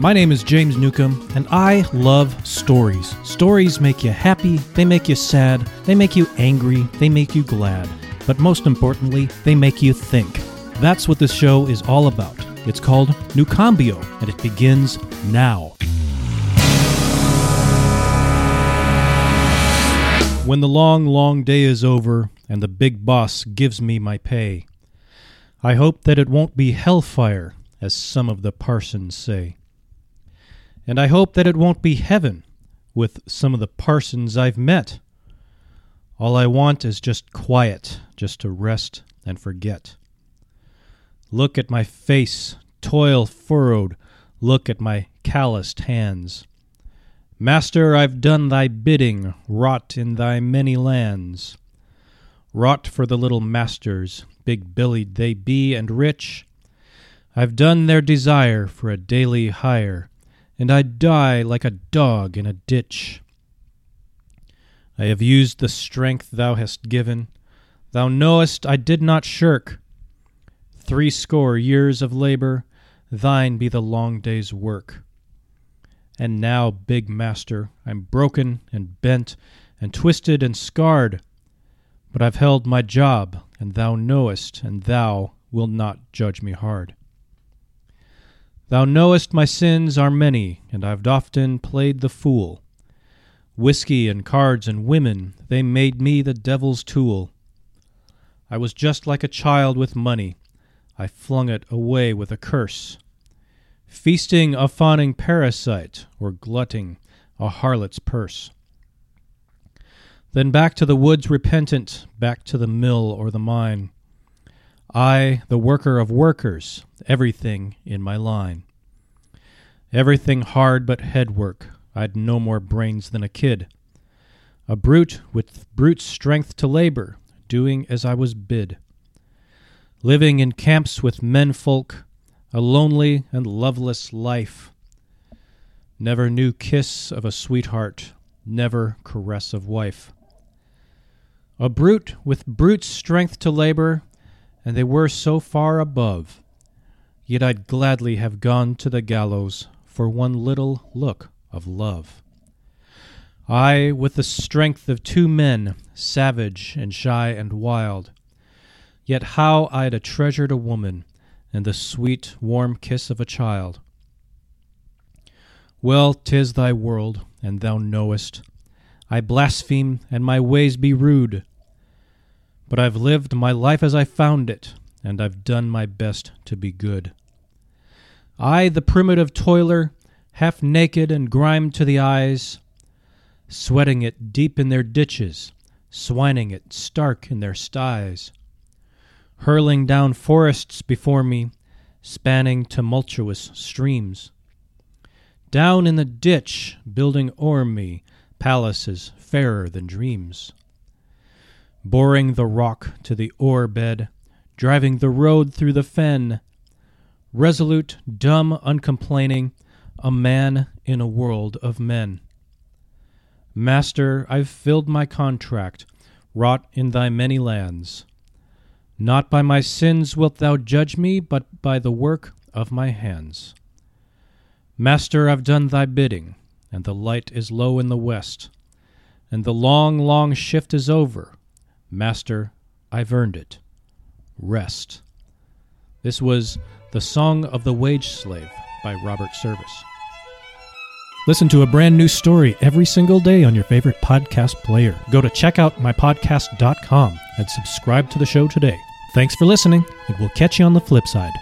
My name is James Newcomb, and I love stories. Stories make you happy, they make you sad, they make you angry, they make you glad. But most importantly, they make you think. That's what this show is all about. It's called Nucambio, and it begins now. When the long, long day is over and the big boss gives me my pay, I hope that it won't be hellfire, as some of the parsons say. And I hope that it won't be heaven with some of the parsons I've met. All I want is just quiet, just to rest and forget. Look at my face, toil furrowed, look at my calloused hands. Master, I've done thy bidding, wrought in thy many lands. Wrought for the little masters, big bellied they be and rich. I've done their desire for a daily hire and I die like a dog in a ditch. I have used the strength thou hast given. Thou knowest I did not shirk. Threescore years of labor, thine be the long day's work. And now, big master, I'm broken and bent and twisted and scarred. But I've held my job, and thou knowest, and thou wilt not judge me hard. Thou knowest my sins are many, and I've often played the fool. Whiskey and cards and women, they made me the devil's tool. I was just like a child with money, I flung it away with a curse. Feasting a fawning parasite, or glutting a harlot's purse. Then back to the woods repentant, back to the mill or the mine. I, the worker of workers, everything in my line. Everything hard but head work. I'd no more brains than a kid. A brute with brute strength to labor, doing as I was bid. Living in camps with menfolk, a lonely and loveless life. Never knew kiss of a sweetheart, never caress of wife. A brute with brute strength to labor, and they were so far above. Yet I'd gladly have gone to the gallows for one little look of love. I, with the strength of two men, savage and shy and wild, yet how I'd a treasured a woman and the sweet, warm kiss of a child. Well, 'tis thy world, and thou knowest. I blaspheme, and my ways be rude. But I've lived my life as I found it, and I've done my best to be good. I, the primitive toiler, half naked and grimed to the eyes, sweating it deep in their ditches, swining it stark in their sties, hurling down forests before me, spanning tumultuous streams. Down in the ditch, building o'er me palaces fairer than dreams boring the rock to the ore bed, driving the road through the fen, resolute, dumb, uncomplaining, a man in a world of men. Master, I've filled my contract, wrought in thy many lands. Not by my sins wilt thou judge me, but by the work of my hands. Master, I've done thy bidding, and the light is low in the west, and the long, long shift is over Master, I've earned it. Rest. This was The Song of the Wage Slave by Robert Service. Listen to a brand new story every single day on your favorite podcast player. Go to checkoutmypodcast.com and subscribe to the show today. Thanks for listening, and we'll catch you on the flip side.